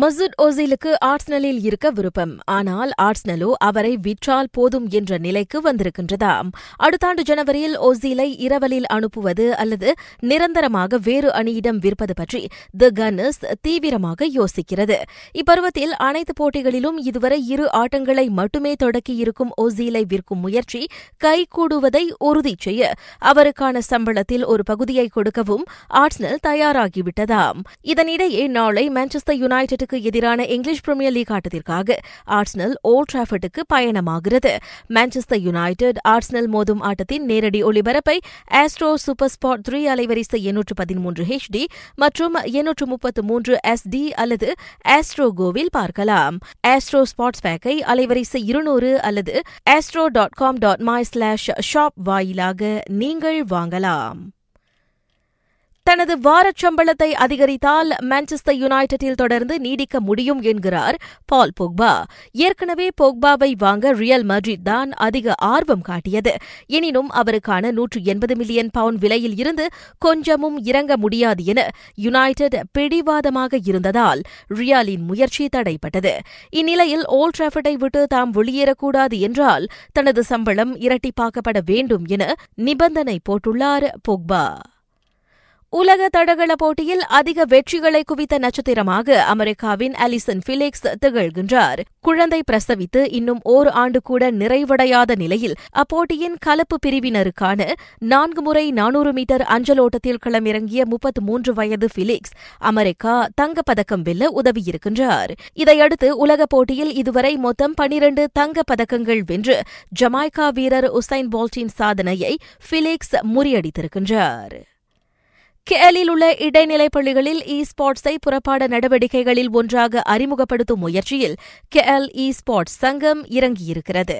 மசூத் ஓசிலுக்கு ஆர்ட்ஸ்னலில் இருக்க விருப்பம். ஆனால் ஆர்ஸ்னலோ அவரை விற்றால் போதும் என்ற நிலைக்கு வந்திருக்கின்றதாம் அடுத்த ஆண்டு ஜனவரியில் ஓசிலை இரவலில் அனுப்புவது அல்லது நிரந்தரமாக வேறு அணியிடம் விற்பது பற்றி தி கன்னர்ஸ் தீவிரமாக யோசிக்கிறது. இப்பருவத்தில் அனைத்து போட்டிகளிலும் இதுவரை இரு ஆட்டங்களை மட்டுமே தொடக்கியிருக்கும் ஓசிலை விற்கும் முயற்சி கைகூடுவதை உறுதி செய்ய அவருக்கான சம்பளத்தில் ஒரு பகுதியை கொடுக்கவும் ஆர்ட்ஸ்னல் தயாராகிவிட்டதாம். இதனிடையே நாளை மான்செஸ்டர் யுனைடெட் யுனைடெட்டுக்கு எதிரான இங்கிலீஷ் பிரீமியர் லீக் ஆட்டத்திற்காக ஆர்ஸ்னல் ஓல்ட் டிராஃபர்டுக்கு பயணமாகிறது. மான்செஸ்டர் யுனைடெட் ஆர்ஸ்னல் மோதும் ஆட்டத்தின் நேரடி ஒளிபரப்பை ஆஸ்ட்ரோ சூப்பர் ஸ்பாட் த்ரீ அலைவரிசை எண்ணூற்று பதிமூன்று ஹெச்டி மற்றும் எண்ணூற்று முப்பத்து மூன்று எஸ்டி அல்லது ஆஸ்ட்ரோ கோவில் பார்க்கலாம். ஆஸ்ட்ரோ ஸ்பாட்ஸ் பேக்கை அலைவரிசை இருநூறு அல்லது Astro dot com dot my slash shop வாயிலாக நீங்கள் வாங்கலாம். தனது வாரச் சம்பளத்தை அதிகரித்தால் மான்செஸ்டர் யுனைடெட்டில் தொடர்ந்து நீடிக்க முடியும் என்கிறார் பால் போக்பா ஏற்கனவே போக்பாவை வாங்க ரியல் மட்ரிட் தான் அதிக ஆர்வம் காட்டியது. எனினும் அவருக்கான நூற்று எண்பது மில்லியன் பவுண்ட் விலையில் இருந்து கொஞ்சமும் இறங்க முடியாது என யுனைடெட் பிடிவாதமாக இருந்ததால் ரியாலின் முயற்சி தடைப்பட்டது. இந்நிலையில் ஓல்ட் டிராஃபர்டை விட்டு தாம் வெளியேறக்கூடாது என்றால் தனது சம்பளம் இரட்டிப்பாக்கப்பட வேண்டும் என நிபந்தனை போட்டுள்ளார் போக்பா உலக தடகள போட்டியில் அதிக வெற்றிகளை குவித்த நட்சத்திரமாக அமெரிக்காவின் அலிசன் பிலிக்ஸ் திகழ்கின்றார். குழந்தை பிரசவித்து இன்னும் ஓர் ஆண்டு கூட நிறைவடையாத நிலையில் அப்போட்டியின் கலப்பு பிரிவினருக்கான நான்கு முறை நானூறு மீட்டர் அஞ்சலோட்டத்தில் களமிறங்கிய முப்பத்து மூன்று வயது பிலிக்ஸ் அமெரிக்கா தங்கப்பதக்கம் வெல்ல உதவியிருக்கின்றார். இதையடுத்து உலக போட்டியில் இதுவரை மொத்தம் பனிரண்டு தங்கப் பதக்கங்கள் வென்று ஜமாய்கா வீரர் உசைன் போல்ட்டின் சாதனையை பிலிக்ஸ் முறியடித்திருக்கின்றார். கேலில் உள்ள இடைநிலை பள்ளிகளில் இ ஸ்போர்ட்ஸை புறப்பாட நடவடிக்கைகளில் ஒன்றாக அறிமுகப்படுத்தும் முயற்சியில் கேஎல் இ ஸ்போர்ட்ஸ் சங்கம் இறங்கியிருக்கிறது.